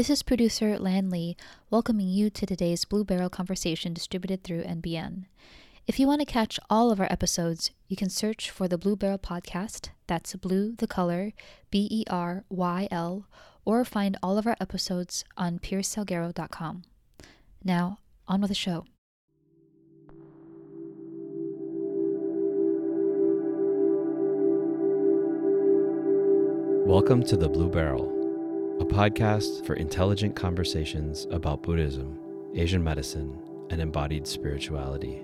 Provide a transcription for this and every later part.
This is producer Lan Li welcoming you to today's Blue Beryl conversation distributed through NBN. If you want to catch all of our episodes, you can search for the Blue Beryl Podcast. That's Blue the Color, B E R Y L, or find all of our episodes on piercesalguero.com. Now, on with the show. Welcome to The Blue Beryl, podcast for intelligent conversations about Buddhism, Asian medicine, and embodied spirituality.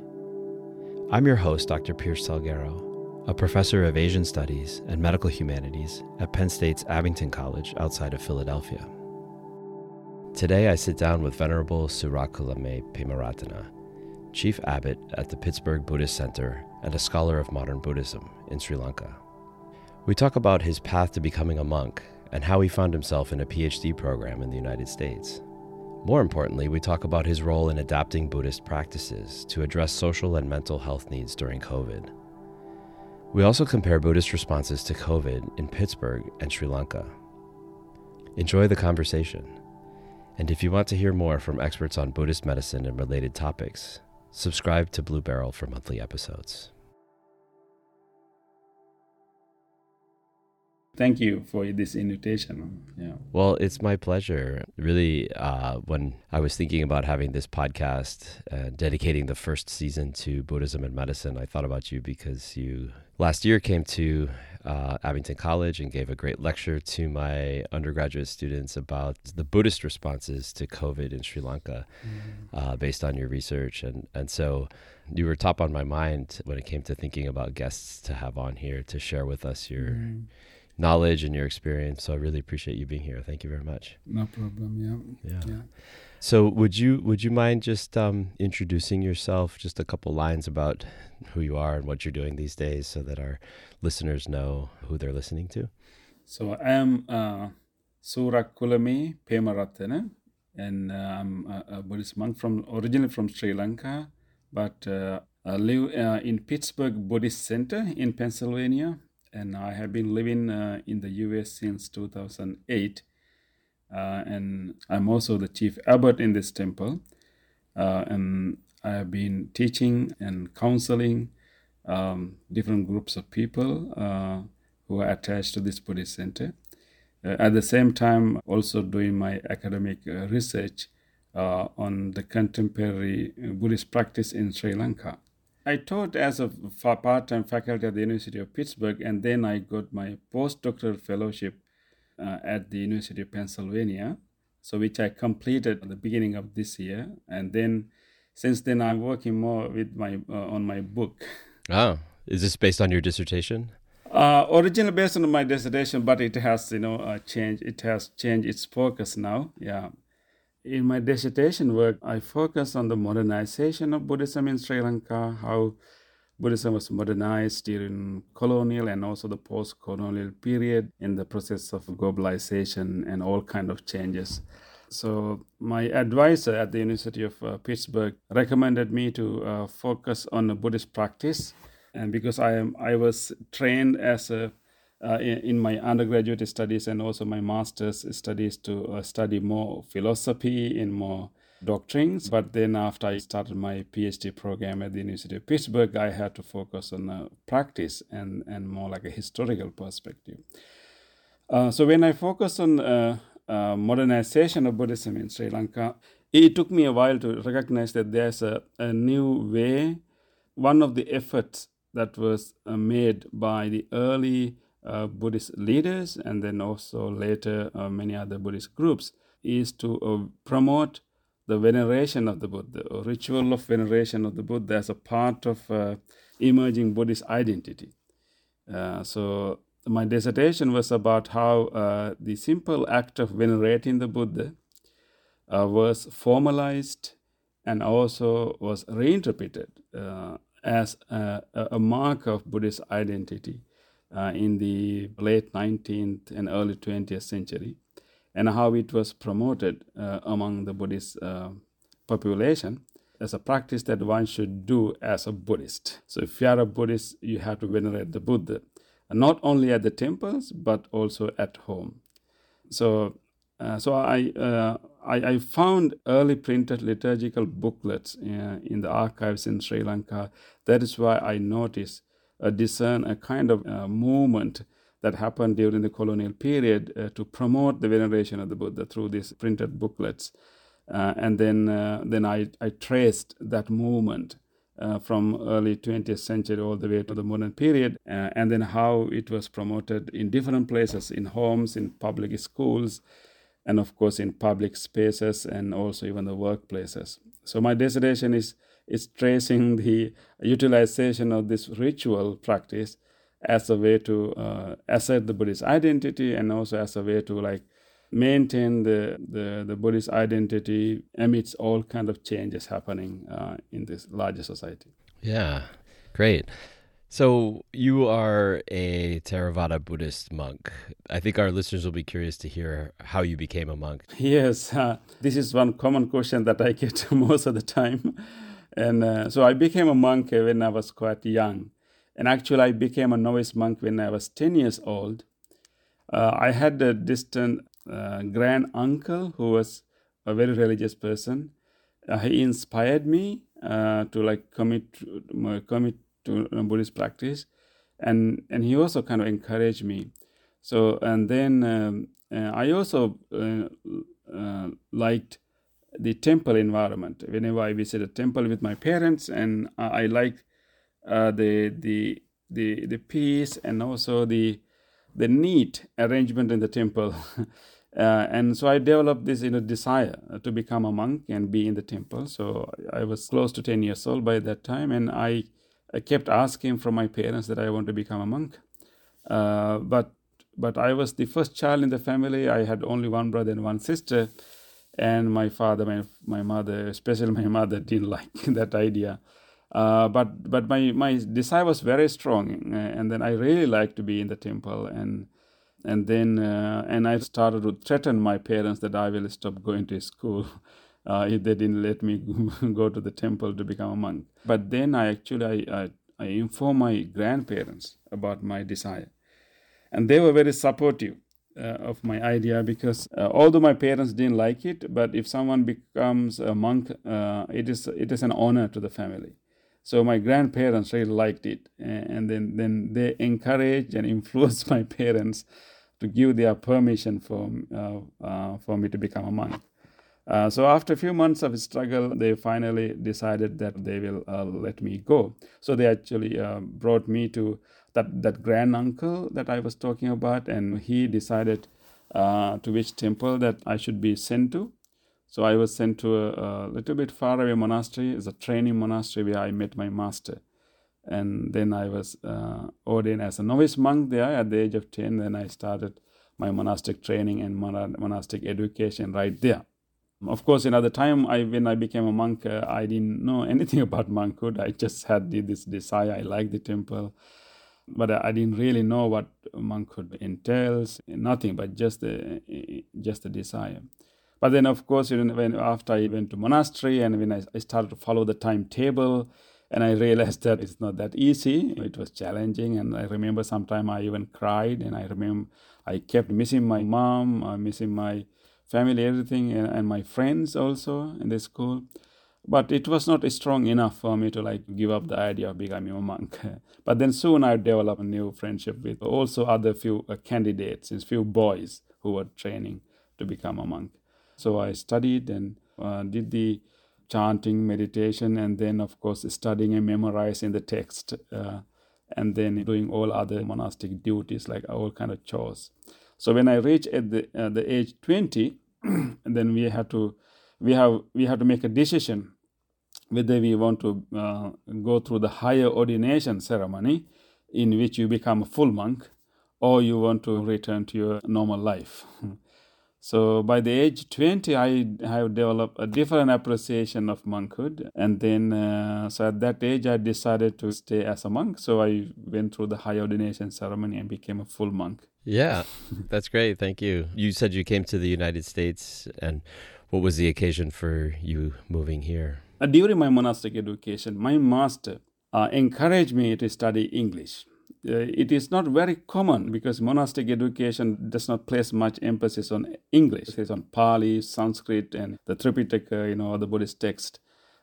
I'm your host, Dr. Pierce Salguero, a professor of Asian Studies and Medical Humanities at Penn State's Abington College outside of Philadelphia. Today, I sit down with Venerable Soorākkulame Pemaratana, Chief Abbot at the Pittsburgh Buddhist Center and a scholar of modern Buddhism in Sri Lanka. We talk about his path to becoming a monk and how he found himself in a PhD program in the United States. More importantly, we talk about his role in adapting Buddhist practices to address social and mental health needs during COVID. We also compare Buddhist responses to COVID in Pittsburgh and Sri Lanka. Enjoy the conversation. And if you want to hear more from experts on Buddhist medicine and related topics, subscribe to Blue Beryl for monthly episodes. Thank you for this invitation. Yeah. Well, it's my pleasure. Really, uh, when I was thinking about having this podcast and dedicating the first season to Buddhism and medicine, I thought about you because you last year came to uh, Abington College and gave a great lecture to my undergraduate students about the Buddhist responses to COVID in Sri Lanka, mm-hmm. uh, based on your research, and and so you were top on my mind when it came to thinking about guests to have on here to share with us your. Mm-hmm knowledge and your experience. So I really appreciate you being here. Thank you very much. No problem. Yeah. Yeah. yeah. So would you would you mind just um, introducing yourself, just a couple lines about who you are and what you're doing these days, so that our listeners know who they're listening to? So I am uh, Soorākkulame Pemaratana, and uh, I'm a, a, Buddhist monk from originally from Sri Lanka, but uh, I live uh, in Pittsburgh Buddhist Center in Pennsylvania, and I have been living uh, in the US since 2008. Uh, and I'm also the chief abbot in this temple. Uh, and I have been teaching and counseling um, different groups of people uh, who are attached to this Buddhist center. Uh, at the same time, also doing my academic uh, research on the contemporary Buddhist practice in Sri Lanka. I taught as a part time faculty at the University of Pittsburgh, and then I got my postdoctoral fellowship uh, at the University of Pennsylvania, so which I completed at the beginning of this year. And then since then, I'm working more with my uh, on my book. Oh, is this based on your dissertation? Uh, originally based on my dissertation, but it has you know uh, changed. It has changed its focus now. Yeah. In my dissertation work, I focus on the modernization of Buddhism in Sri Lanka, how Buddhism was modernized during colonial and also the post-colonial period in the process of globalization and all kind of changes. So my advisor at the University of uh, Pittsburgh recommended me to uh, focus on the Buddhist practice, and because I am I was trained as a uh, in, my undergraduate studies and also my master's studies to uh, study more philosophy and more doctrines. But then after I started my PhD program at the University of Pittsburgh, I had to focus on uh, practice and, and more like a historical perspective. Uh, so when I focus on uh, uh, modernization of Buddhism in Sri Lanka, it took me a while to recognize that there's a, a new way. One of the efforts that was uh, made by the early Buddhist leaders and then also later many other Buddhist groups is to promote the veneration of the Buddha, or ritual of veneration of the Buddha as a part of uh, emerging Buddhist identity. Uh, so my dissertation was about how uh, the simple act of venerating the Buddha uh, was formalized and also was reinterpreted uh, as a, a, mark of Buddhist identity uh, in the late 19th and early 20th century and how it was promoted uh, among the Buddhist uh, population as a practice that one should do as a Buddhist. So, if you are a Buddhist, you have to venerate the Buddha, not only at the temples but also at home. So, uh, so I, uh, I, I found early printed liturgical booklets uh, in the archives in Sri Lanka. That is why I noticed, discern a kind of uh, movement that happened during the colonial period uh, to promote the veneration of the Buddha through these printed booklets. Uh, and then, then I, I traced that movement uh, from early 20th century all the way to the modern period, uh, and then how it was promoted in different places, in homes, in public schools, and of course in public spaces, and also even the workplaces. So my dissertation is is tracing the utilization of this ritual practice as a way to uh, assert the Buddhist identity and also as a way to like maintain the, the, the Buddhist identity amidst all kind of changes happening uh, in this larger society. Yeah, great. So you are a Theravada Buddhist monk. I think our listeners will be curious to hear how you became a monk. Yes, uh, this is one common question that I get most of the time. And uh, so I became a monk when I was quite young. And actually, I became a novice monk when I was 10 years old. Uh, I had a distant uh, grand uncle who was a very religious person. Uh, he inspired me uh, to like commit to, commit to Buddhist practice, and and he also kind of encouraged me. So and then um, uh, I also uh, liked the temple environment. Whenever I visit a temple with my parents, and I like uh, the the the the peace and also the the neat arrangement in the temple. uh, and so I developed this you know desire to become a monk and be in the temple. So I was close to ten years old by that time, and I, I kept asking from my parents that I want to become a monk. Uh, but but I was the first child in the family. I had only one brother and one sister, and my father, my my mother, especially my mother, didn't like that idea. Uh, but but my my desire was very strong, uh, and then I really liked to be in the temple, and and then uh, and I started to threaten my parents that I will stop going to school uh, if they didn't let me go to the temple to become a monk. But then I actually I, I, I informed my grandparents about my desire, and they were very supportive. Uh, of my idea because uh, although my parents didn't like it, but if someone becomes a monk, uh, it is it is an honor to the family. So my grandparents really liked it, and then then they encouraged and influenced my parents to give their permission for uh, uh, for me to become a monk. Uh, so after a few months of struggle, they finally decided that they will uh, let me go. So they actually uh, brought me to that that grand uncle that I was talking about, and he decided uh, to which temple that I should be sent to. So I was sent to a, a little bit far away monastery. It's a training monastery where I met my master. And then I was uh, ordained as a novice monk there at the age of 10. Then I started my monastic training and monastic education right there. Of course, the time I when I became a monk, uh, I didn't know anything about monkhood. I just had this desire. I liked the temple, but I didn't really know what monkhood entails. Nothing, but just the just the desire. But then, of course, you know, when after I went to monastery and when I, I started to follow the timetable, and I realized that it's not that easy. It was challenging, and I remember sometime I even cried, and I remember I kept missing my mom, uh, missing my family, everything, and, and my friends also in the school. But it was not strong enough for me to like give up the idea of becoming a monk. but then soon I developed a new friendship with also other few uh, candidates, a few boys who were training to become a monk. So I studied and uh, did the chanting, meditation, and then of course studying and memorizing the text, uh, and then doing all other monastic duties like all kind of chores. So when I reached at the uh, the age 20, then we have to we have we have to make a decision whether we want to uh, go through the higher ordination ceremony in which you become a full monk or you want to return to your normal life. So by the age 20, I have developed a different appreciation of monkhood. And then, uh, so at that age, I decided to stay as a monk. So I went through the high ordination ceremony and became a full monk. Yeah, that's great. Thank you. You said you came to the United States, and what was the occasion for you moving here? Uh, during my monastic education, my master uh, encouraged me to study English uh, it is not very common because monastic education does not place much emphasis on English. It's on Pali, Sanskrit, and the Tripitaka, you know, the Buddhist text.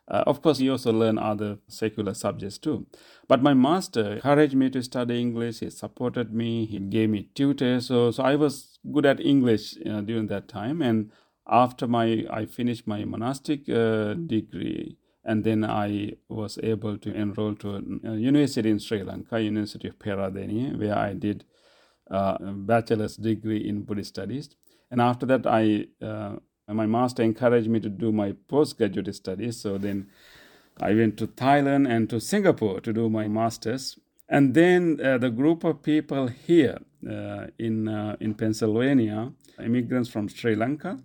Uh, of course, you also learn other secular subjects too. But my master encouraged me to study English. He supported me. He gave me tutors. So, so I was good at English uh, during that time. And after my I finished my monastic uh, degree, and then I was able to enroll to a university in Sri Lanka, University of Peradeniya, where I did uh, a bachelor's degree in Buddhist studies. And after that, I uh, my master encouraged me to do my postgraduate studies. So then I went to Thailand and to Singapore to do my master's. And then uh, the group of people here uh, in uh, in Pennsylvania, immigrants from Sri Lanka,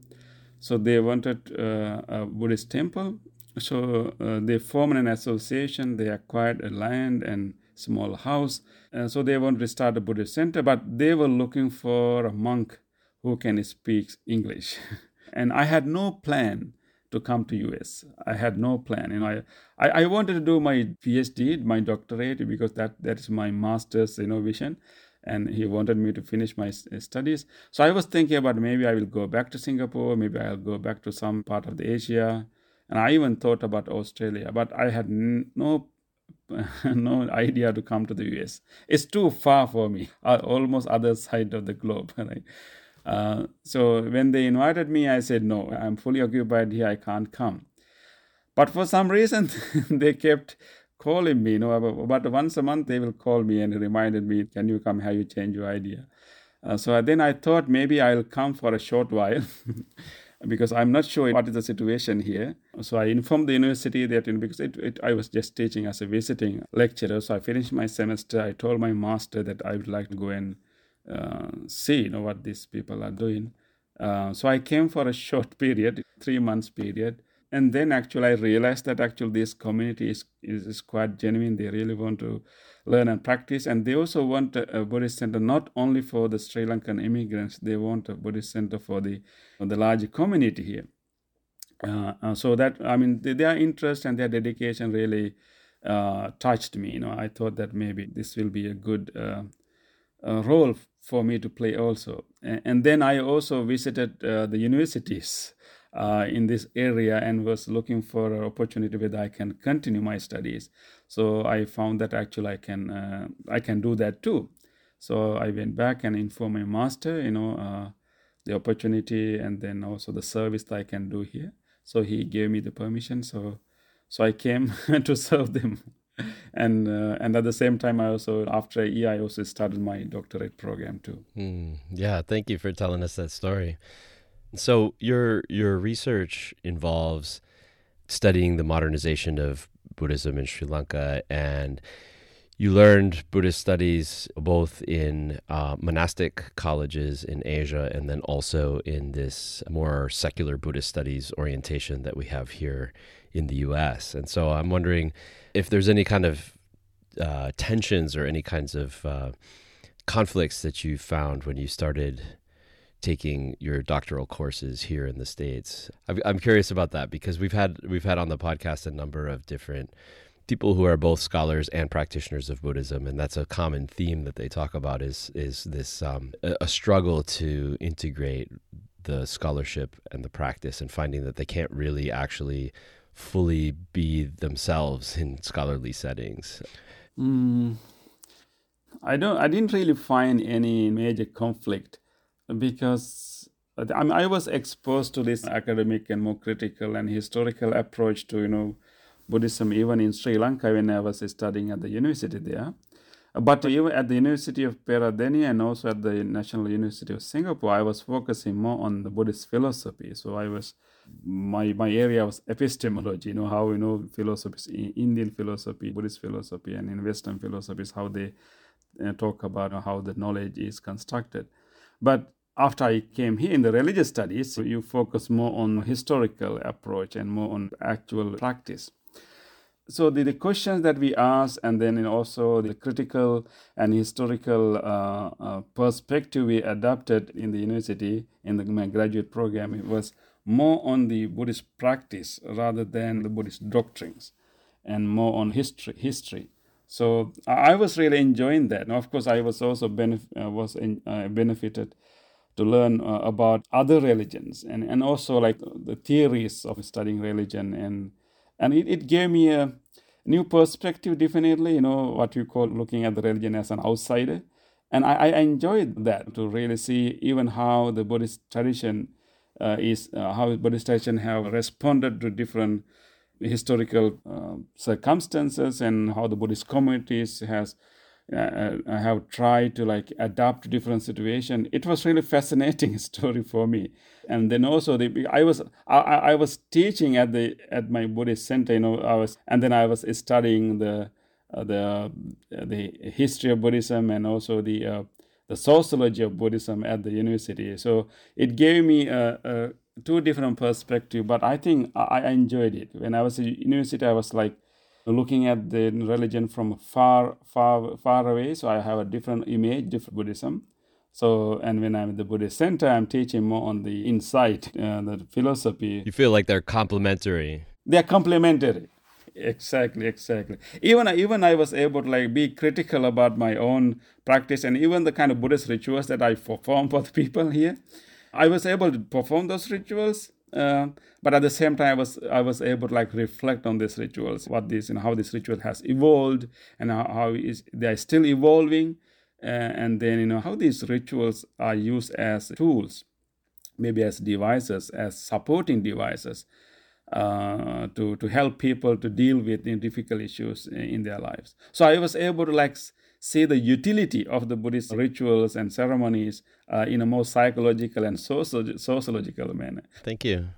so they wanted uh, a Buddhist temple so uh, they formed an association, they acquired a land and small house. Uh, so they wanted to start a Buddhist center, but they were looking for a monk who can speak English. and I had no plan to come to US. I had no plan. You know, I, I, I wanted to do my PhD, my doctorate, because that, that is my master's you know. And he wanted me to finish my studies. So I was thinking about maybe I will go back to Singapore, maybe I'll go back to some part of the Asia, and I even thought about Australia, but I had no no idea to come to the US. It's too far for me, uh, almost other side of the globe. Right? Uh, so when they invited me, I said no. I'm fully occupied here. I can't come. But for some reason, they kept calling me. You know, but once a month they will call me and reminded me, "Can you come? Have you changed your idea?" Uh, so then I thought maybe I'll come for a short while. because I'm not sure what is the situation here. So I informed the university that you know, because it, it, I was just teaching as a visiting lecturer. So I finished my semester. I told my master that I would like to go and uh, see you know what these people are doing. Uh, so I came for a short period, three months period, and then actually I realized that actually this community is, is, is quite genuine. They really want to learn and practice. And they also want a, Buddhist center not only for the Sri Lankan immigrants, they want a Buddhist center for the, for the larger community here. Uh, uh, so that, I mean, their interest and their dedication really uh, touched me. You know, I thought that maybe this will be a good uh, role for me to play also. And, and then I also visited uh, the universities uh, in this area and was looking for an opportunity where I can continue my studies. So I found that actually I can uh, I can do that too. So I went back and informed my master, you know, uh, the opportunity and then also the service that I can do here. So he gave me the permission. So so I came to serve them. and uh, and at the same time, I also after a year I also started my doctorate program too. Mm, yeah, thank you for telling us that story. So your your research involves studying the modernization of Buddhism in Sri Lanka and you learned Buddhist studies both in uh, monastic colleges in Asia and then also in this more secular Buddhist studies orientation that we have here in the US. And so I'm wondering if there's any kind of uh, tensions or any kinds of uh, conflicts that you found when you started taking your doctoral courses here in the states. I'm curious about that because we've had we've had on the podcast a number of different people who are both scholars and practitioners of Buddhism, and that's a common theme that they talk about is is this um, a, struggle to integrate the scholarship and the practice, and finding that they can't really actually fully be themselves in scholarly settings. Mm, I don't. I didn't really find any major conflict because I, mean, I was exposed to this academic and more critical and historical approach to you know Buddhism even in Sri Lanka when I was studying at the university there. But even at the University of Peradeniya and also at the National University of Singapore, I was focusing more on the Buddhist philosophy. So I was my my area was epistemology. You know how you know philosophies, Indian philosophy, Buddhist philosophy, and in Western philosophies how they uh, talk about how the knowledge is constructed. But after I came here in the religious studies, you focus more on historical approach and more on actual practice. So the, the questions that we asked and then also the critical and historical uh, uh, perspective we adopted in the university in the my graduate program it was more on the buddhist practice rather than the buddhist doctrines and more on history history. So i was really enjoying that. And of course i was also benef- uh, was in, uh, benefited to learn uh, about other religions and, and also like the theories of studying religion. And and it, it gave me a new perspective definitely you know what you call looking at the religion as an outsider. And i, I enjoyed that to really see even how the buddhist tradition uh, is uh, how buddhist tradition have responded to different historical uh, circumstances and how the buddhist communities has uh, I have tried to like adapt to different situation. It was really fascinating story for me. And then also the I was I, I was teaching at the at my Buddhist center. You know I was and then I was studying the uh, the uh, the history of Buddhism and also the uh, the sociology of Buddhism at the university. So it gave me a, a two different perspective. But I think I, I enjoyed it when I was at university. I was like looking at the religion from far, far, far away. So I have a different image, different Buddhism. So, and when I'm at the Buddhist center, I'm teaching more on the insight, uh, the philosophy. You feel like they're complementary. They're complementary. Exactly, exactly. Even even I was able to like be critical about my own practice and even the kind of Buddhist rituals that I perform for the people here. I was able to perform those rituals uh, but at the same time, I was I was able to like reflect on these rituals, what this and how this ritual has evolved, and how, how is they are still evolving, uh, and then you know how these rituals are used as tools, maybe as devices, as supporting devices, uh, to to help people to deal with the difficult issues in their lives. So I was able to like see the utility of the Buddhist rituals and ceremonies uh, in a more psychological and socio- sociological manner. Thank you.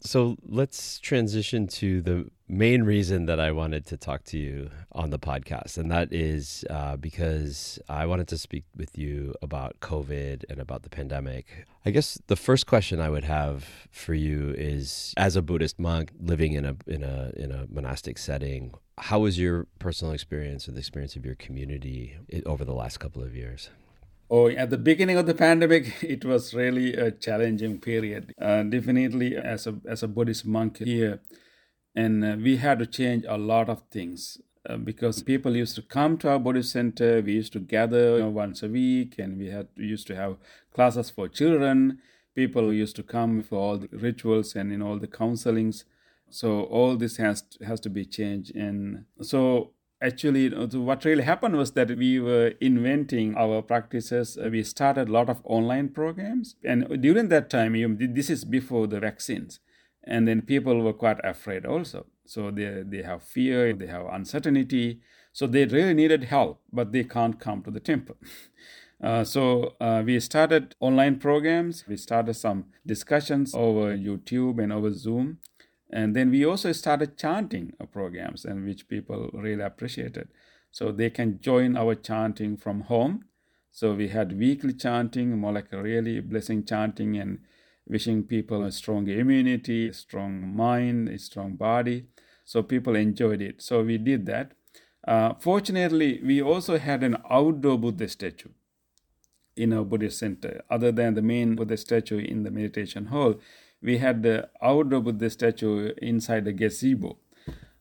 So let's transition to the main reason that I wanted to talk to you on the podcast. And that is uh, because I wanted to speak with you about COVID and about the pandemic. I guess the first question I would have for you is as a Buddhist monk living in a, in a, in a monastic setting, how was your personal experience or the experience of your community over the last couple of years? Oh, at the beginning of the pandemic, it was really a challenging period. Uh, definitely, as a as a Buddhist monk here, and uh, we had to change a lot of things uh, because people used to come to our Buddhist center. We used to gather you know, once a week, and we had we used to have classes for children. People used to come for all the rituals and in all the counselings. So all this has has to be changed, and so actually what really happened was that we were inventing our practices. We started a lot of online programs. And during that time this is before the vaccines. And then people were quite afraid also. So they, they have fear they have uncertainty. So they really needed help but they can't come to the temple. Uh, so uh, we started online programs. We started some discussions over youtube and over zoom and then we also started chanting programs and which people really appreciated so they can join our chanting from home. So we had weekly chanting, more like really blessing chanting and wishing people a strong immunity, a strong mind, a strong body. So people enjoyed it. So we did that. Uh, fortunately, we also had an outdoor Buddha statue in our Buddhist center. Other than the main Buddha statue in the meditation hall, we had the outdoor Buddha statue inside the gazebo.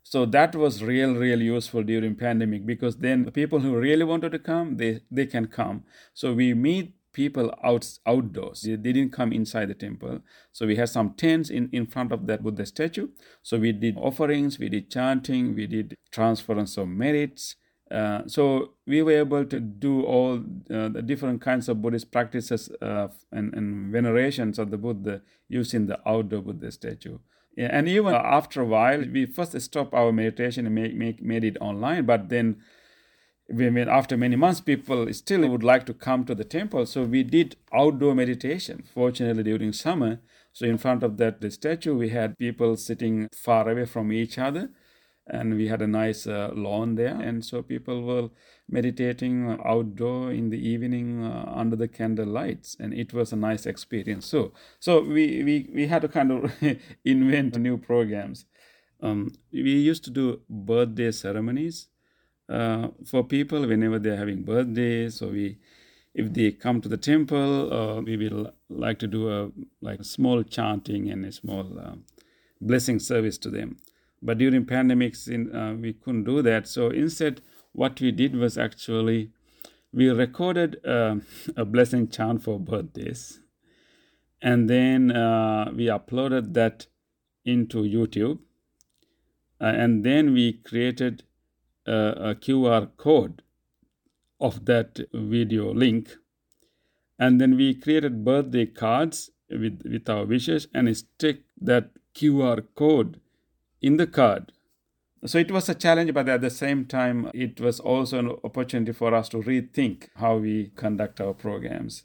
So that was real, real useful during pandemic because then the people who really wanted to come, they, they can come. So we meet people out, outdoors. They, didn't come inside the temple. So we had some tents in, in front of that Buddha statue. So we did offerings, we did chanting, we did transference of merits. Uh, so we were able to do all uh, the different kinds of Buddhist practices uh, and, and venerations of the Buddha using the outdoor Buddha statue. Yeah, and even after a while, we first stopped our meditation and make, make, made it online. But then, we made, after many months, people still would like to come to the temple. So we did outdoor meditation. Fortunately, during summer, so in front of that statue, we had people sitting far away from each other and we had a nice uh, lawn there. And so people were meditating outdoor in the evening uh, under the candle lights. And it was a nice experience. So so we we, we had to kind of invent new programs. Um, we used to do birthday ceremonies uh, for people whenever they're having birthdays. So we if they come to the temple uh, we will like to do a like a small chanting and a small uh, blessing service to them but during pandemics, in, uh, we couldn't do that. So instead, what we did was actually we recorded uh, a blessing chant for birthdays, and then uh, we uploaded that into YouTube, uh, and then we created a, a QR code of that video link, and then we created birthday cards with with our wishes and stick that QR code in the card. So it was a challenge, but at the same time, it was also an opportunity for us to rethink how we conduct our programs.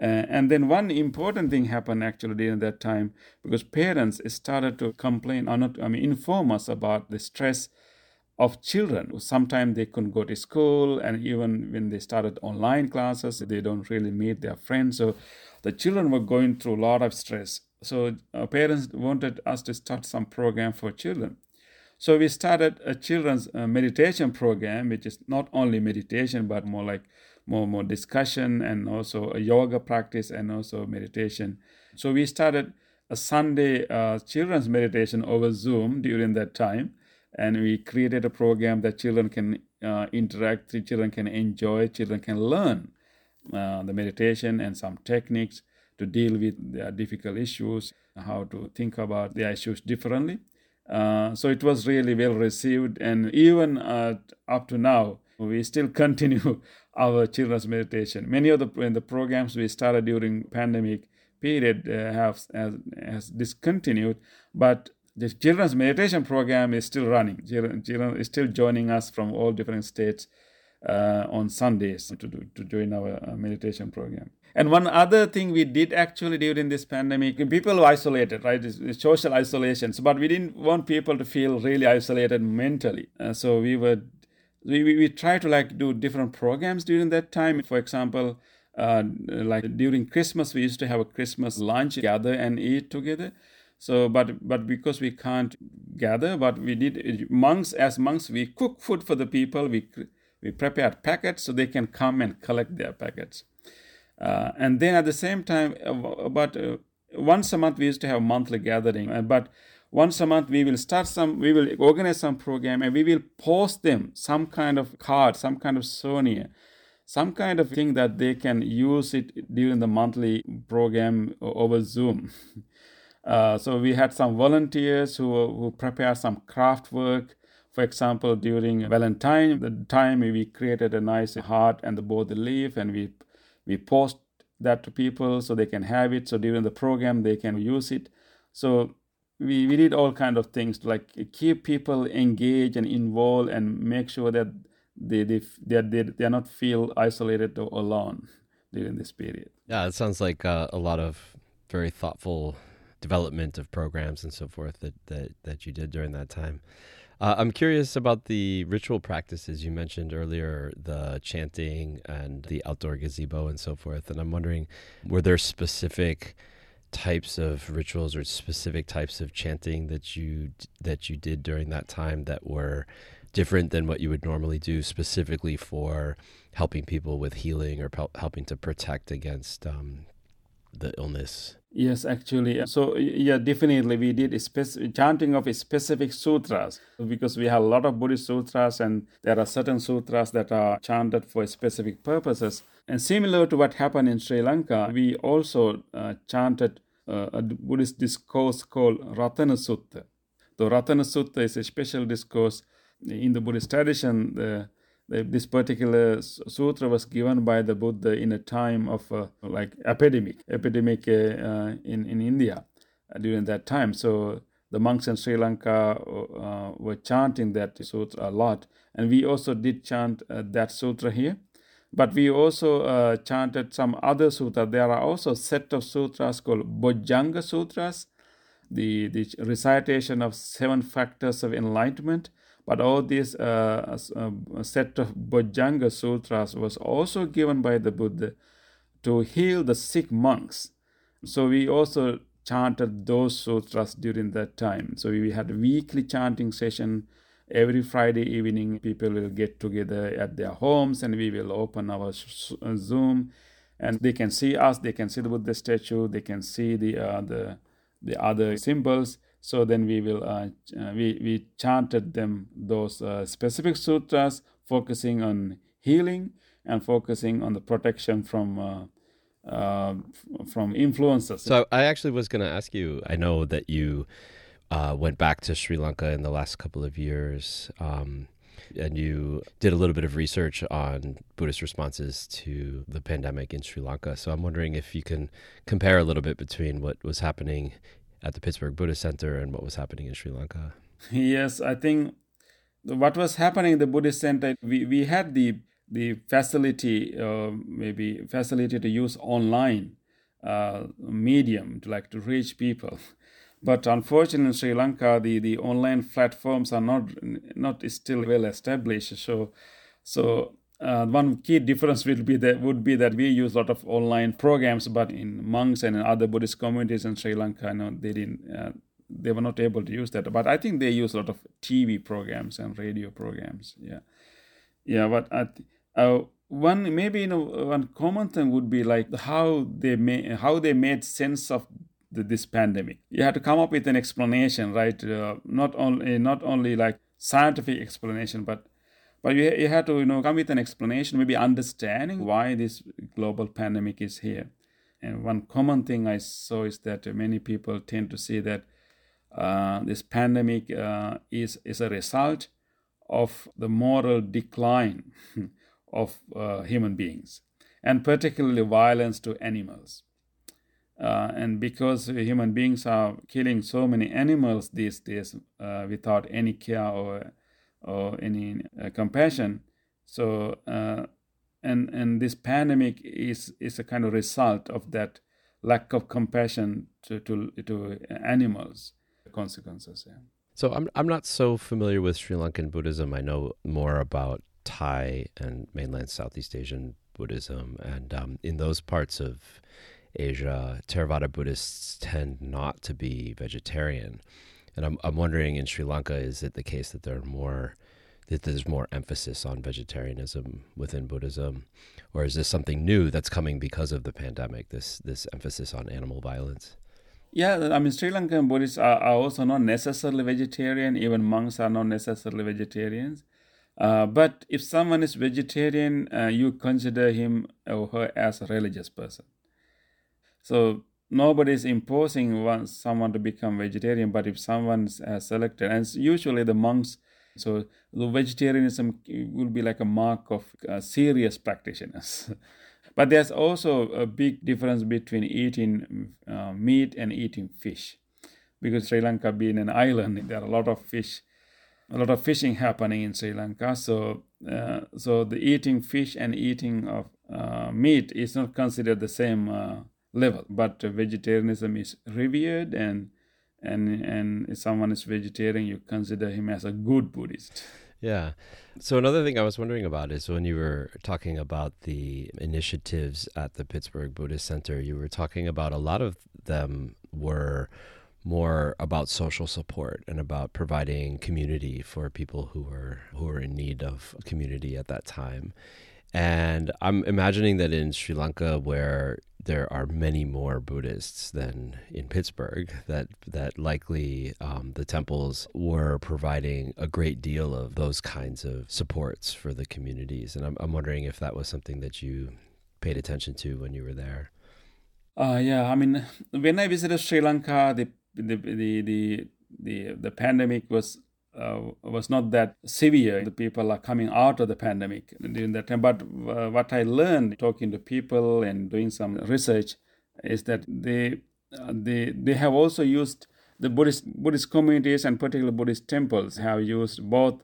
Uh, and then one important thing happened actually during that time because parents started to complain or not, I mean, inform us about the stress of children. Sometimes they couldn't go to school, and even when they started online classes, they don't really meet their friends. So the children were going through a lot of stress. So our parents wanted us to start some program for children. So we started a children's uh, meditation program, which is not only meditation but more like more more discussion and also a yoga practice and also meditation. So we started a Sunday uh, children's meditation over Zoom during that time, and we created a program that children can uh, interact, children can enjoy, children can learn uh, the meditation and some techniques to deal with their difficult issues, how to think about their issues differently. Uh, so it was really well received, and even uh, up to now, we still continue our children's meditation. Many of the, the programs we started during pandemic period uh, have has, has discontinued, but the children's meditation program is still running. Children, children is still joining us from all different states uh, on Sundays to, do, to join our uh, meditation program. And one other thing we did actually during this pandemic, people were isolated, right? It's, it's social isolations, but we didn't want people to feel really isolated mentally. Uh, so we were, we, we, we tried to like do different programs during that time. For example, uh, like during Christmas, we used to have a Christmas lunch, gather and eat together. So, but but because we can't gather, but we did monks as monks, we cook food for the people. We we prepared packets so they can come and collect their packets. Uh, and then at the same time, uh, about uh, once a month we used to have monthly gathering. Uh, but once a month we will start some, we will organize some program and we will post them some kind of card, some kind of souvenir, some kind of thing that they can use it during the monthly program over Zoom. Uh, so we had some volunteers who who prepare some craft work. For example, during Valentine, the time we created a nice heart and the both the leaf, and we we post that to people so they can have it. So during the program they can use it. So we, we did all kind of things to like keep people engaged and involved and make sure that they they they, they, they are not feel isolated or alone during this period. Yeah it sounds like uh, a lot of very thoughtful development of programs and so forth that that, that you did during that time Uh, I'm curious about the ritual practices you mentioned earlier, the chanting and the outdoor gazebo and so forth. And I'm wondering, were there specific types of rituals or specific types of chanting that you that you did during that time that were different than what you would normally do, specifically for helping people with healing or helping to protect against um, the illness? Yes, actually. So, yeah, definitely we did chanting of specific sutras because we have a lot of Buddhist sutras and there are certain sutras that are chanted for specific purposes. And similar to what happened in Sri Lanka, we also uh, chanted uh, a Buddhist discourse called Ratana Sutta. The Ratana Sutta is a special discourse in the Buddhist tradition. The this particular sutra was given by the Buddha in a time of uh, like epidemic, epidemic uh, uh, in in India uh, during that time. So the monks in Sri Lanka uh, were chanting that sutra a lot, and we also did chant uh, that sutra here. But we also chanted some other sutra. There are also set of sutras called Bojjhanga sutras, the the recitation of seven factors of enlightenment but all these uh, uh, set of Bojjhanga Sutras was also given by the Buddha to heal the sick monks. So we also chanted those sutras during that time. So we had a weekly chanting session every Friday evening. People will get together at their homes and we will open our uh, Zoom and they can see us. They can see the Buddha statue. They can see the uh, the the other symbols so then we will uh, uh, we, we chanted them those uh, specific sutras focusing on healing and focusing on the protection from uh, uh from influences. So I actually was going to ask you. I know that you went back to Sri Lanka in the last couple of years. Um, and you did a little bit of research on Buddhist responses to the pandemic in Sri Lanka. So I'm wondering if you can compare a little bit between what was happening at the Pittsburgh Buddhist Center and what was happening in Sri Lanka? Yes, I think what was happening in the Buddhist Center, we, we had the the facility, uh, maybe facility to use online uh, medium to like to reach people. But unfortunately, in Sri Lanka, the, the online platforms are not not still well established. So, so uh, one key difference will be that would be that we use a lot of online programs, but in monks and in other Buddhist communities in Sri Lanka, they didn't, uh, they were not able to use that. But I think they use a lot of TV programs and radio programs. Yeah, yeah. But I, uh, one maybe you know one common thing would be like how they made how they made sense of the, this pandemic. You had to come up with an explanation, right? Uh, not only not only like scientific explanation, but but you, you have to you know come with an explanation, maybe understanding why this global pandemic is here. And one common thing I saw is that many people tend to say that uh, this pandemic uh, is is a result of the moral decline of uh, human beings, and particularly violence to animals. Uh, and because human beings are killing so many animals these days uh, without any care or or any uh, compassion. So uh, and and this pandemic is is a kind of result of that lack of compassion to to, to animals consequences. Yeah. So I'm I'm not so familiar with Sri Lankan Buddhism. I know more about Thai and mainland Southeast Asian Buddhism, and um, in those parts of Asia, Theravada Buddhists tend not to be vegetarian. And I'm I'm wondering in Sri Lanka, is it the case that there are more that there's more emphasis on vegetarianism within Buddhism, or is this something new that's coming because of the pandemic? This this emphasis on animal violence. Yeah, I mean Sri Lankan Buddhists are, are also not necessarily vegetarian. Even monks are not necessarily vegetarians. Uh, but if someone is vegetarian, uh, you consider him or her as a religious person. So nobody is imposing one, someone to become vegetarian, but if someone has selected, and usually the monks, so the vegetarianism will be like a mark of uh, serious practitioners. but there's also a big difference between eating uh, meat and eating fish, because Sri Lanka being an island, there are a lot of fish, a lot of fishing happening in Sri Lanka. So, uh, so the eating fish and eating of uh, meat is not considered the same uh, level, but vegetarianism is revered and and and if someone is vegetarian, you consider him as a good Buddhist. Yeah. So another thing I was wondering about is when you were talking about the initiatives at the Pittsburgh Buddhist Center, you were talking about a lot of them were more about social support and about providing community for people who were who were in need of community at that time. And I'm imagining that in Sri Lanka, where there are many more Buddhists than in Pittsburgh, that that likely um, the temples were providing a great deal of those kinds of supports for the communities. And I'm, I'm wondering if that was something that you paid attention to when you were there. Uh, yeah, I mean, when I visited Sri Lanka, the the the the the, the pandemic was uh, was not that severe. The people are coming out of the pandemic during that time. But uh, what I learned talking to people and doing some research is that they uh, they they have also used the Buddhist Buddhist communities and particularly Buddhist temples have used both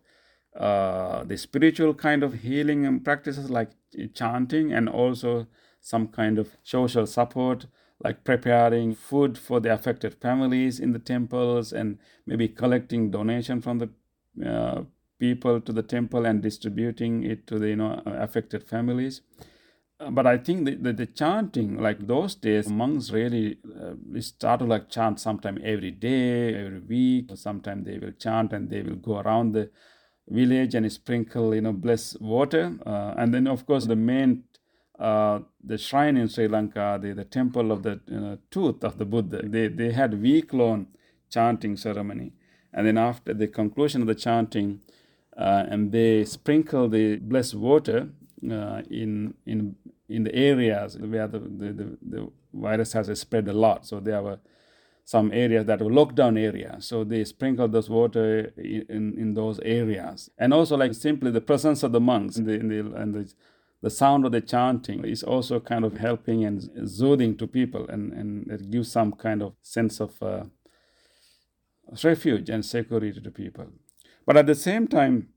uh, the spiritual kind of healing practices like chanting and also some kind of social support like preparing food for the affected families in the temples and maybe collecting donation from the uh, people to the temple and distributing it to the you know affected families. Uh, but i think the, the, the, chanting like those days monks really uh, start to like chant sometime every day every week. Sometimes they will chant and they will go around the village and sprinkle you know bless water. Uh, and then of course the main uh, the shrine in Sri Lanka, the, the temple of the you know, tooth of the Buddha, they, they had week long chanting ceremony. And then after the conclusion of the chanting, uh, and they sprinkle the blessed water uh, in, in, in the areas where the, the, the, the, virus has spread a lot. So there were some areas that were lockdown areas. So they sprinkle those water in, in those areas. And also like simply the presence of the monks in the, in the, and the the sound of the chanting is also kind of helping and soothing to people and, and it gives some kind of sense of uh, refuge and security to people. But at the same time,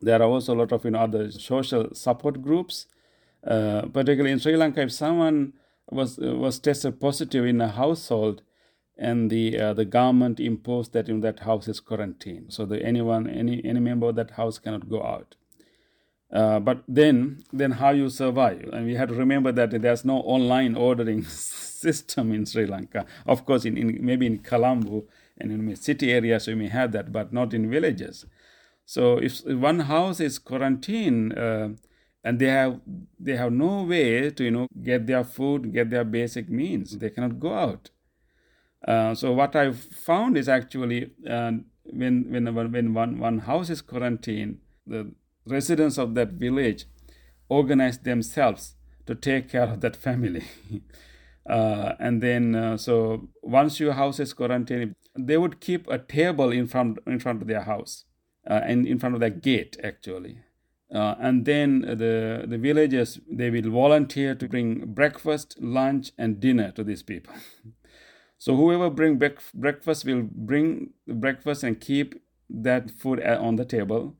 there are also a lot of you know, other social support groups, uh, particularly in Sri Lanka. If someone was was tested positive in a household, and the uh, the government imposed that in that house is quarantined so that anyone any any member of that house cannot go out. Uh, but then, then how you survive? And we have to remember that there's no online ordering system in Sri Lanka. Of course, in, in maybe in Colombo and in city areas you may have that, but not in villages. So if one house is quarantined uh, and they have they have no way to you know get their food, get their basic means, they cannot go out. Uh, so what I found is actually uh, when when when one one house is quarantined, the residents of that village organize themselves to take care of that family. uh, and then, uh, so once your house is quarantined, they would keep a table in front in front of their house uh, and in front of their gate actually. Uh, and then the the villagers they will volunteer to bring breakfast, lunch, and dinner to these people. so whoever bring breakfast will bring breakfast and keep that food uh, on the table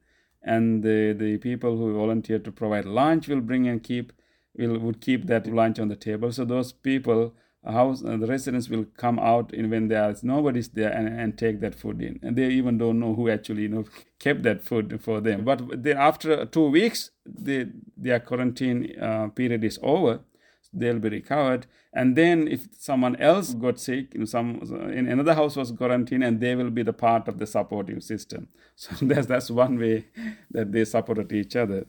and the, the people who volunteer to provide lunch will bring and keep will would keep that lunch on the table. So those people house uh, the residents will come out in when there's nobody's there and, and take that food in. And they even don't know who actually you know kept that food for them. But then after two weeks the their quarantine uh, period is over they'll be recovered. And then if someone else got sick know, some in another house was quarantined and they will be the part of the supportive system. So that's that's one way that they supported each other.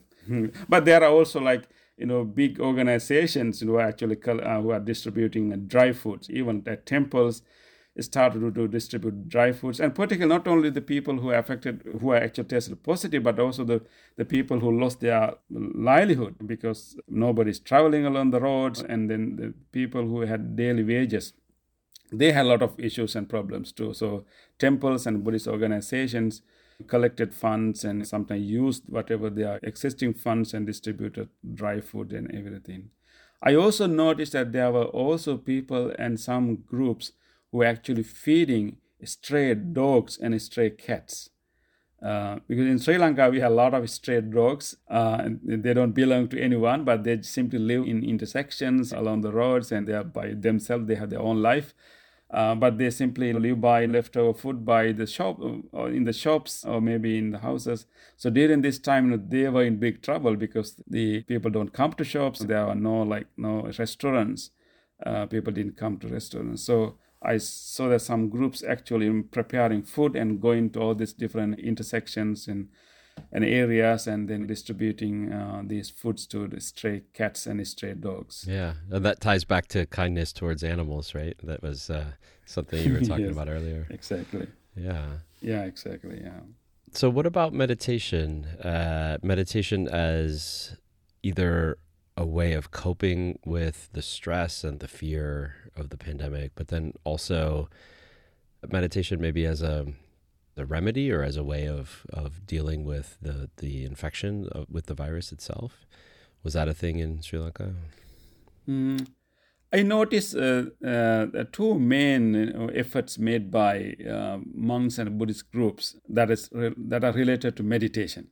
But there are also like you know big organizations who are actually uh, who are distributing dry foods even at temples started to, distribute dry foods, and particularly not only the people who are affected, who are actually tested positive, but also the, the people who lost their livelihood because nobody's traveling along the roads, and then the people who had daily wages. They had a lot of issues and problems too. So temples and Buddhist organizations collected funds and sometimes used whatever their existing funds and distributed dry food and everything. I also noticed that there were also people and some groups who are actually feeding stray dogs and stray cats. Uh, because in Sri Lanka we have a lot of stray dogs. Uh, they don't belong to anyone, but they simply live in intersections along the roads, and they are by themselves. They have their own life. Uh, but they simply live by leftover food by the shop or in the shops or maybe in the houses. So during this time, they were in big trouble because the people don't come to shops. There are no like no restaurants. Uh, people didn't come to restaurants. So I saw that some groups actually preparing food and going to all these different intersections and and areas and then distributing uh, these foods to the stray cats and stray dogs. Yeah, and that ties back to kindness towards animals, right? That was uh, something you were talking yes, about earlier. Exactly. Yeah. Yeah, exactly. Yeah. So, what about meditation? Uh, meditation as either a way of coping with the stress and the fear of the pandemic, but then also meditation maybe as a the remedy or as a way of, of dealing with the, the infection of, with the virus itself? Was that a thing in Sri Lanka? Mm, I noticed uh, uh, two main efforts made by uh, monks and Buddhist groups that is that are related to meditation.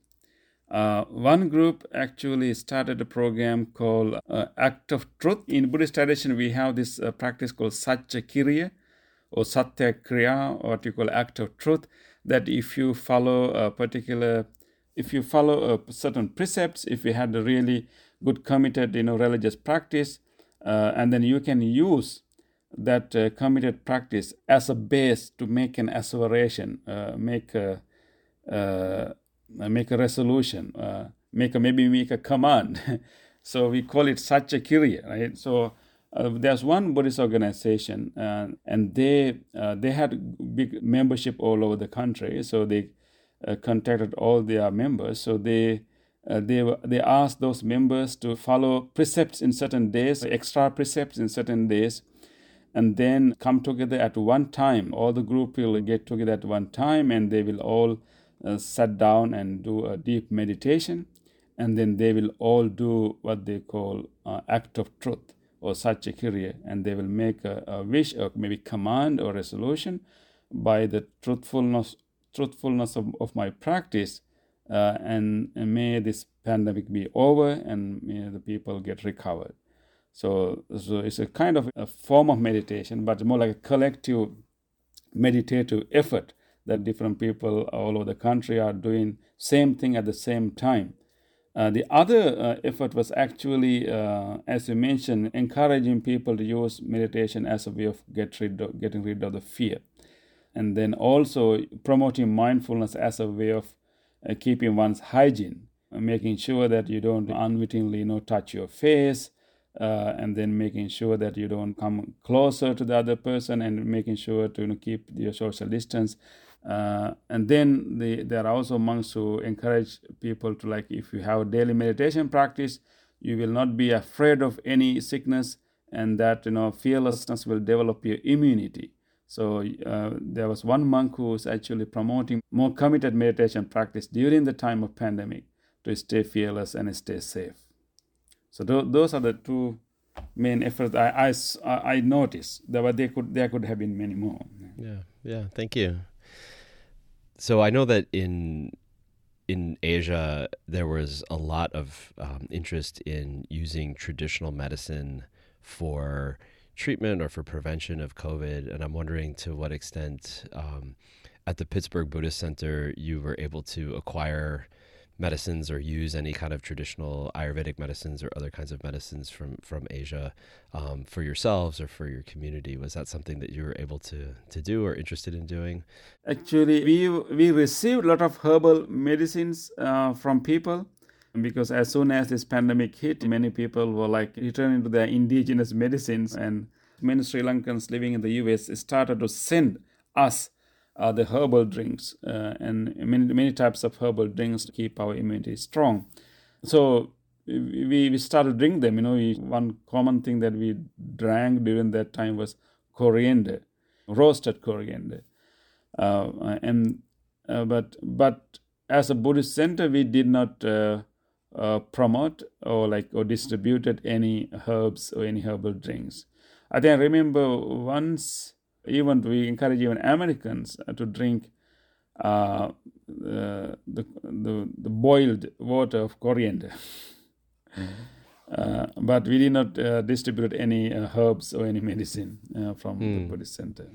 Uh, one group actually started a program called uh, Act of Truth. In Buddhist tradition, we have this uh, practice called Satya Kriya or Satya Kriya, or what you call Act of Truth that if you follow a particular if you follow a certain precepts if you had a really good committed you know religious practice uh, and then you can use that uh, committed practice as a base to make an asseveration uh, make a make a resolution uh, make a maybe make a command so we call it satya kriya right so uh, there's one Buddhist organization, uh, and they uh, they had big membership all over the country. So they uh, contacted all their members. So they uh, they they asked those members to follow precepts in certain days, extra precepts in certain days, and then come together at one time. All the group will get together at one time, and they will all uh, sit down and do a deep meditation, and then they will all do what they call act of truth or satya kriya, and they will make a, a wish or maybe command or resolution by the truthfulness truthfulness of, of my practice uh, and, and, may this pandemic be over and may the people get recovered. So, so it's a kind of a form of meditation but more like a collective meditative effort that different people all over the country are doing same thing at the same time uh, the other uh, effort was actually, uh, as you mentioned, encouraging people to use meditation as a way of get rid of, getting rid of the fear. And then also promoting mindfulness as a way of uh, keeping one's hygiene, making sure that you don't unwittingly you know, touch your face, uh, and then making sure that you don't come closer to the other person and making sure to you know, keep your social distance uh, and then the, there are also monks who encourage people to like if you have daily meditation practice you will not be afraid of any sickness and that you know fearlessness will develop your immunity. So uh, there was one monk who was actually promoting more committed meditation practice during the time of pandemic to stay fearless and stay safe. So th- those are the two main efforts I, I, I noticed that they could there could have been many more. Yeah yeah thank you so I know that in in Asia there was a lot of um, interest in using traditional medicine for treatment or for prevention of COVID, and I'm wondering to what extent um, at the Pittsburgh Buddhist Center you were able to acquire medicines or use any kind of traditional Ayurvedic medicines or other kinds of medicines from from Asia um, for yourselves or for your community? Was that something that you were able to to do or interested in doing? Actually, we we received a lot of herbal medicines uh, from people because as soon as this pandemic hit, many people were like returning to their indigenous medicines, and many Sri Lankans living in the US started to send us uh, the herbal drinks uh, and many, many types of herbal drinks to keep our immunity strong. So we, we started drinking them. You know, we, one common thing that we drank during that time was coriander, roasted coriander. Uh, and uh, but but as a Buddhist center, we did not uh, uh, promote or like or distributed any herbs or any herbal drinks. I think I remember once even we encourage even Americans uh, to drink uh, the, the, the boiled water of coriander. Mm-hmm. Uh, but we did not uh, distribute any uh, herbs or any medicine uh, from the Hmm. Buddhist center.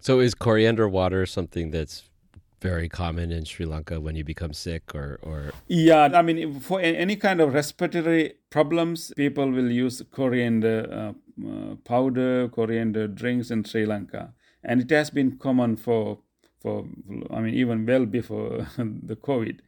So is coriander water something that's very common in Sri Lanka when you become sick or or Yeah, I mean, for any kind of respiratory problems, people will use coriander uh, uh, powder, coriander drinks in Sri Lanka, and it has been common for for I mean even well before the COVID.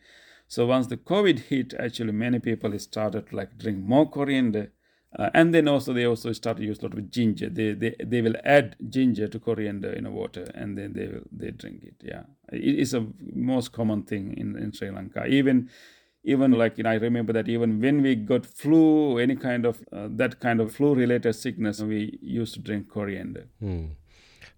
So once the COVID hit, actually many people started like drink more coriander. Uh, and then also they also start to use a lot of ginger. They, they they will add ginger to coriander in a water and then they will they drink it. Yeah, it is a most common thing in, in Sri Lanka. Even even like you know, I remember that even when we got flu any kind of uh, that kind of flu related sickness, we used to drink coriander. Hmm.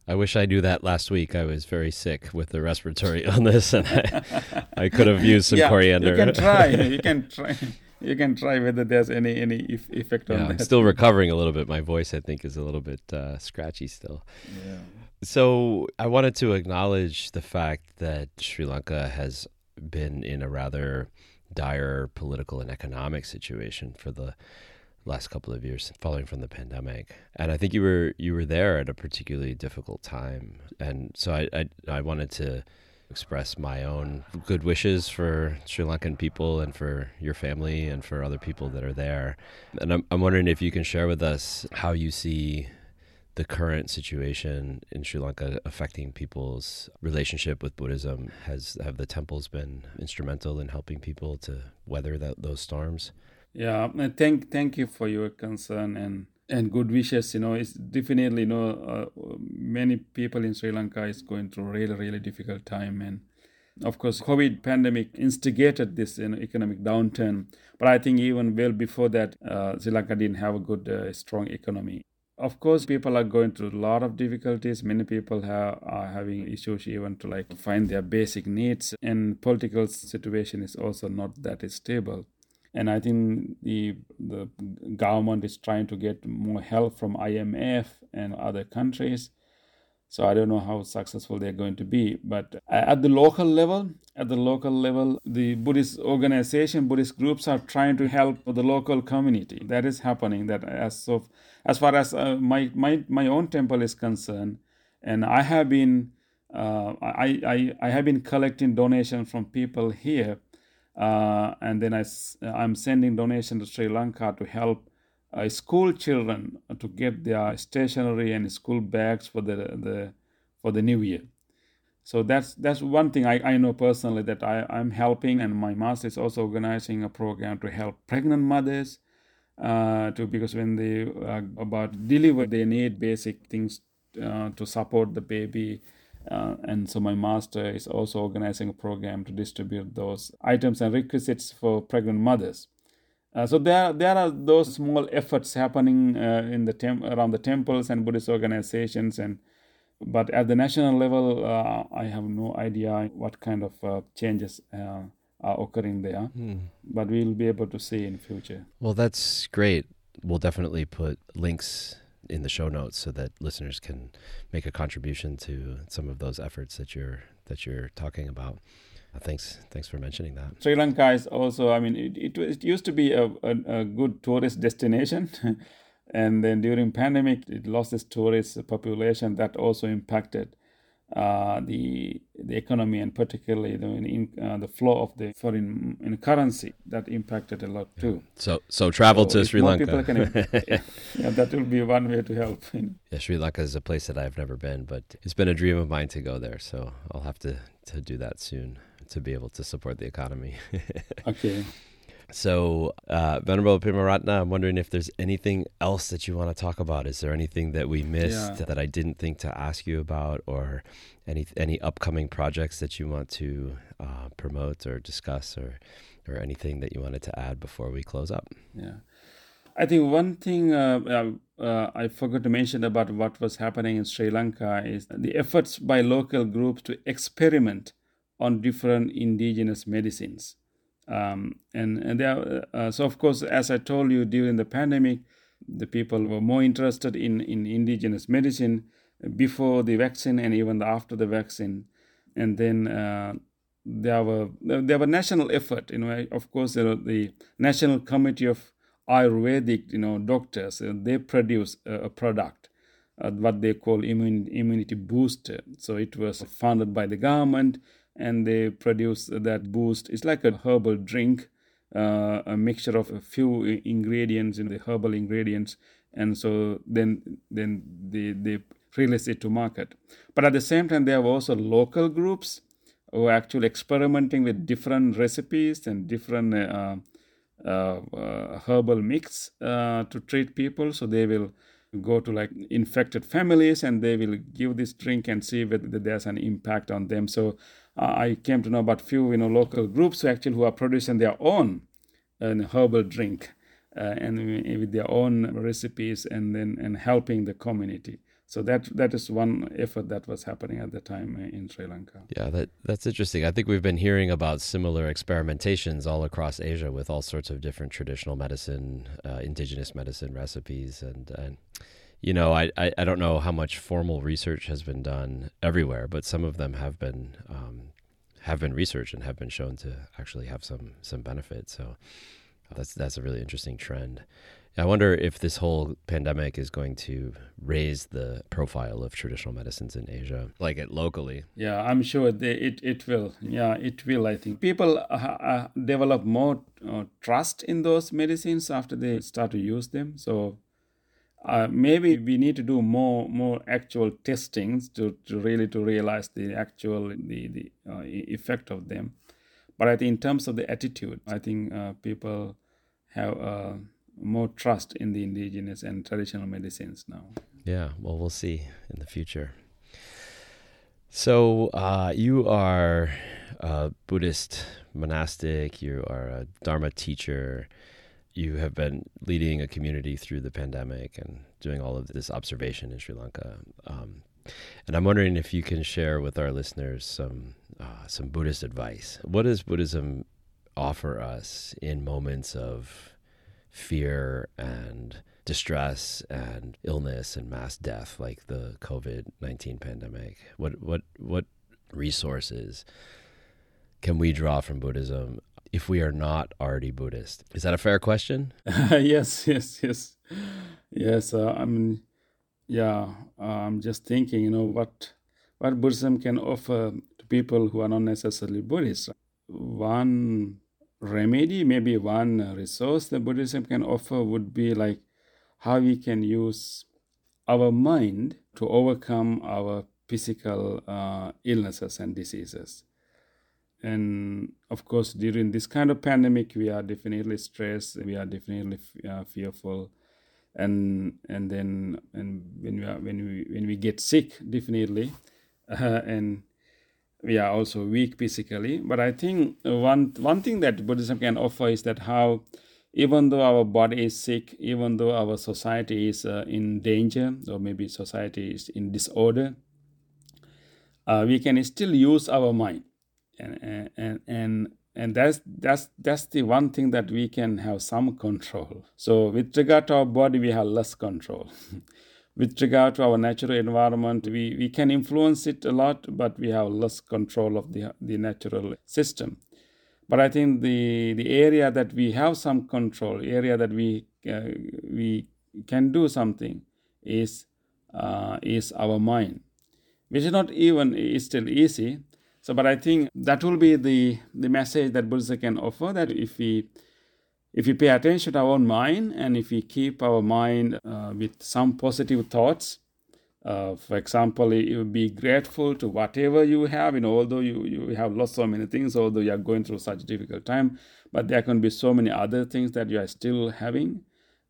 I wish I knew that last week. I was very sick with the respiratory illness, and I, I could have used some yeah, coriander. You can try. You can try. You can try whether there's any any if, effect on yeah, that. I'm still recovering a little bit. My voice, I think, is a little bit uh, scratchy still. Yeah. So I wanted to acknowledge the fact that Sri Lanka has been in a rather dire political and economic situation for the last couple of years following from the pandemic and i think you were you were there at a particularly difficult time and so i i, I wanted to express my own good wishes for Sri Lankan people and for your family and for other people that are there. And I'm, I'm wondering if you can share with us how you see the current situation in Sri Lanka affecting people's relationship with Buddhism. Has have the temples been instrumental in helping people to weather that, those storms? Yeah, thank thank you for your concern and and good wishes. You know, it's definitely you know uh, many people in Sri Lanka is going through really really difficult time, and of course, COVID pandemic instigated this you know, economic downturn. But I think even well before that, uh, Sri Lanka didn't have a good uh, strong economy. Of course, people are going through a lot of difficulties. Many people have, are having issues even to like find their basic needs, and political situation is also not that stable and I think the the government is trying to get more help from IMF and other countries. So I don't know how successful they're going to be, but at the local level, at the local level, the Buddhist organization, Buddhist groups are trying to help the local community. That is happening. That as of as far as uh, my my my own temple is concerned, and I have been uh, I, I I have been collecting donations from people here uh, and then I, I'm sending donation to Sri Lanka to help uh, school children to get their stationery and school bags for the, the for the new year. So that's that's one thing I, I know personally that I, I'm helping, and my master is also organizing a program to help pregnant mothers uh, to because when they uh, about deliver they need basic things uh, to support the baby uh, and so my master is also organizing a program to distribute those items and requisites for pregnant mothers. Uh, so there, there are those small efforts happening uh, in the tem- around the temples and Buddhist organizations, and but at the national level, uh, I have no idea what kind of uh, changes uh, are occurring there. But we'll be able to see in future. Well, that's great. We'll definitely put links in the show notes so that listeners can make a contribution to some of those efforts that you're that you're talking about. Uh, thanks, thanks for mentioning that. Sri Lanka is also, I mean, it, it, it used to be a, a, a good tourist destination. and then during pandemic, it lost its tourist population. That also impacted uh, the the economy and particularly the in, uh, the flow of the foreign in currency. That impacted a lot too. So, so travel So to Sri Lanka. can- yeah, yeah, that will be one way to help. Yeah, Sri Lanka is a place that I've never been, but it's been a dream of mine to go there. So I'll have to to do that soon to be able to support the economy. Okay. So, uh, Venerable Pemaratana, I'm wondering if there's anything else that you want to talk about. Is there anything that we missed Yeah. that I didn't think to ask you about, or any any upcoming projects that you want to uh, promote or discuss, or or anything that you wanted to add before we close up? Yeah. I think one thing uh, uh, uh, I forgot to mention about what was happening in Sri Lanka is the efforts by local groups to experiment on different indigenous medicines. Um, and and there, uh, so of course, as I told you during the pandemic, the people were more interested in, in indigenous medicine before the vaccine and even after the vaccine. And then uh, there were there were national effort. You know, of course, there were the National Committee of Ayurvedic, you know, doctors. Uh, they produce a, a product, uh, what they call immune, immunity booster. So it was funded by the government, and they produce that boost. It's like a herbal drink, uh, a mixture of a few ingredients in the herbal ingredients, and so then then they they release it to market. But at the same time, there are also local groups who are actually experimenting with different recipes and different uh, uh, uh, herbal mix uh, to treat people. So they will go to like infected families and they will give this drink and see whether there's an impact on them. So I came to know about few you know local groups who actually who are producing their own uh, herbal drink and with their own recipes and then and helping the community. So that that is one effort that was happening at the time in Sri Lanka. Yeah, that that's interesting. I think we've been hearing about similar experimentations all across Asia with all sorts of different traditional medicine, uh, indigenous medicine recipes, and and you know, I, I, I don't know how much formal research has been done everywhere, but some of them have been um, have been researched and have been shown to actually have some some benefit. So that's that's a really interesting trend. I wonder if this whole pandemic is going to raise the profile of traditional medicines in Asia, like it locally. Yeah, I'm sure they, it it will. Yeah, it will. I think people uh, uh, develop more uh, trust in those medicines after they start to use them. So uh, maybe we need to do more more actual testings to, to really to realize the actual the the uh, effect of them. But I think in terms of the attitude, I think uh, people have more trust in the indigenous and traditional medicines now. Yeah, well, we'll see in the future. So, uh, you are a Buddhist monastic, you are a Dharma teacher, you have been leading a community through the pandemic and doing all of this observation in Sri Lanka. Um, and I'm wondering if you can share with our listeners some uh, some Buddhist advice. What does Buddhism offer us in moments of fear and distress and illness and mass death like the COVID-19 pandemic what what what resources can we draw from buddhism if we are not already buddhist. Is that a fair question? Yes yes yes. Yes uh, i mean yeah uh, i'm just thinking you know what what buddhism can offer to people who are not necessarily buddhist. One remedy, maybe one resource that Buddhism can offer would be like how we can use our mind to overcome our physical uh, illnesses and diseases. And of course, during this kind of pandemic, we are definitely stressed. We are definitely uh, fearful, and and then and when we are when we when we get sick, definitely, uh, and we are also weak physically. But I think one one thing that Buddhism can offer is that how even though our body is sick, even though our society is uh, in danger, or maybe society is in disorder, uh, we can still use our mind, and and and and that's that's that's the one thing that we can have some control. So with regard to our body, we have less control. with regard to our natural environment, we, we can influence it a lot, but we have less control of the, the natural system. But I think the, the area that we have some control, area that we, uh, we can do something is, uh, is our mind, which is not even is still easy. So, but I think that will be the, the message that Buddha can offer that if we if we pay attention to our own mind and if we keep our mind uh, with some positive thoughts, uh, for example, you be grateful to whatever you have, you know, although you, you have lost so many things, although you are going through such difficult time, but there can be so many other things that you are still having.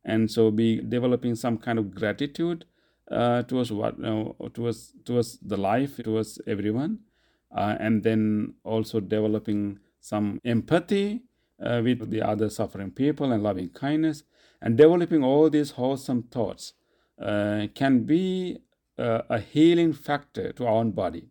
And so be developing some kind of gratitude uh, towards what you know, towards towards the life, towards everyone. Uh, and then also developing some empathy uh, with the other suffering people and loving kindness. And developing all these wholesome thoughts uh, can be uh, a healing factor to our own body.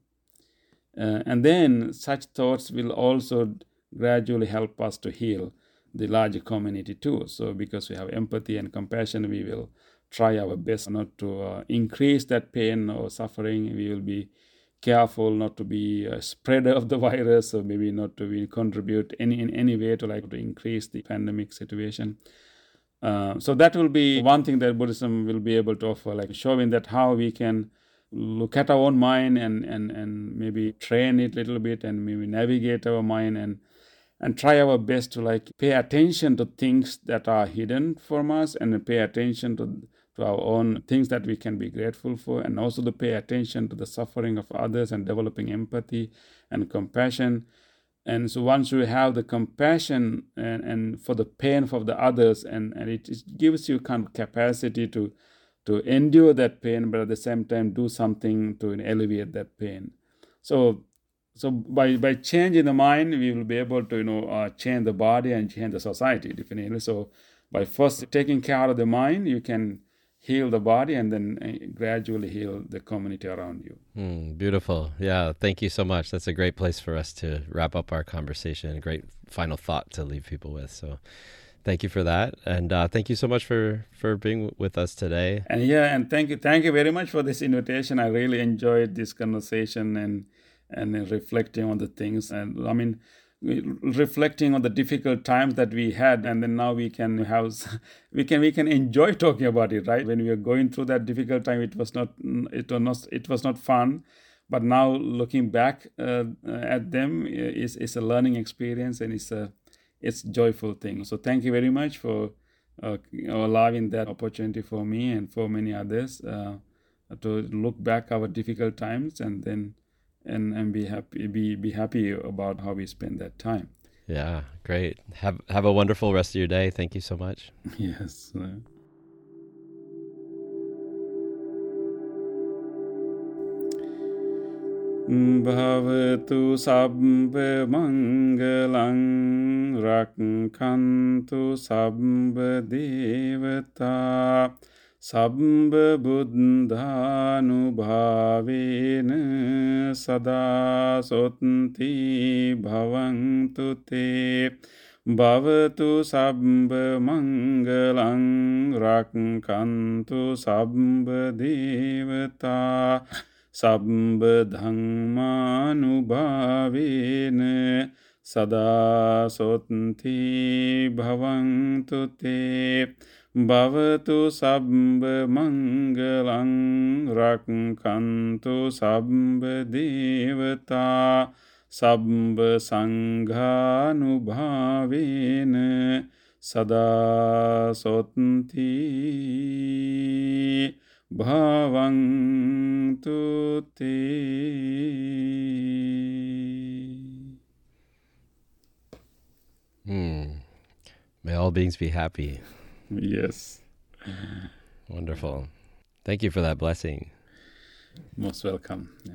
Uh, and then such thoughts will also gradually help us to heal the larger community too. So, because we have empathy and compassion, we will try our best not to uh, increase that pain or suffering. We will be careful not to be a spreader of the virus or maybe not to be contribute any in any way to like to increase the pandemic situation. Uh, so that will be one thing that Buddhism will be able to offer, like showing that how we can look at our own mind and and and maybe train it a little bit and maybe navigate our mind and and try our best to like pay attention to things that are hidden from us and pay attention to to our own things that we can be grateful for and also to pay attention to the suffering of others and developing empathy and compassion. And so once you have the compassion and, and for the pain of the others and, and it, it gives you kind of capacity to to endure that pain but at the same time do something to alleviate that pain. So so by by changing the mind we will be able to you know uh, change the body and change the society definitely. So by first taking care of the mind you can heal the body and then uh, gradually heal the community around you. Mm, beautiful. Yeah. Thank you so much. That's a great place for us to wrap up our conversation. A great final thought to leave people with. So thank you for that. And uh, thank you so much for, for being with us today. And yeah, and thank you. Thank you very much for this invitation. I really enjoyed this conversation and, and reflecting on the things. And I mean, reflecting on the difficult times that we had and then now we can have we can we can enjoy talking about it right? When we were going through that difficult time it was not it was not it was not fun. But now looking back uh, at them is is a learning experience and it's a it's joyful thing. So thank you very much for uh, allowing that opportunity for me and for many others uh, to look back our difficult times and then and and be happy be be happy about how we spend that time. Yeah great. Have have a wonderful rest of your day. Thank you so much. Yes භවතු සබ්බ මංගලං රක්කන්තු සම්බබුද්ධානුභාවේන සදාසොත්ති භවන්තුතේ භවතු සබ්බ මංගලං රක්කන්තු සබ්බදේවතා සබ්බධංමානුභාවේන සදාසොත්ති භවන්තුතේ භවතු සබ්බ මංගලං රක්칸තු සබ්බ දේවතා සබ්බ සංඝානුභාවේන සදාසොත්ති භවන්තුතේ Hmm. May all beings be happy. Yes. Wonderful. Thank you for that blessing. Most welcome. Yeah.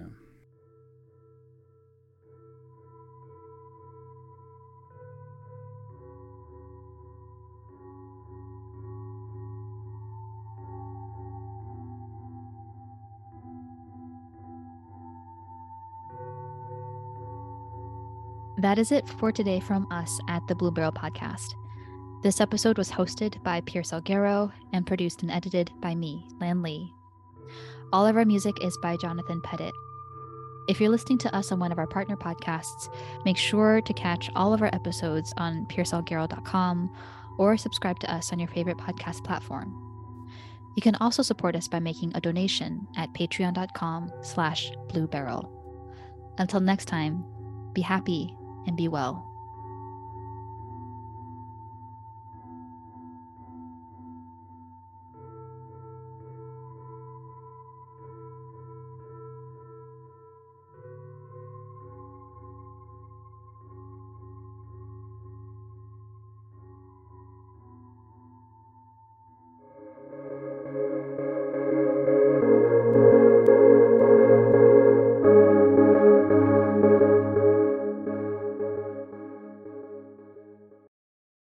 That is it for today from us at the Blue Beryl Podcast. This episode was hosted by Pierce Salguero and produced and edited by me, Lan Li. All of our music is by Jonathan Pettit. If you're listening to us on one of our partner podcasts, make sure to catch all of our episodes on piercesalguero.com or subscribe to us on your favorite podcast platform. You can also support us by making a donation at patreon.com slash blueberyl. Until next time, be happy and be well.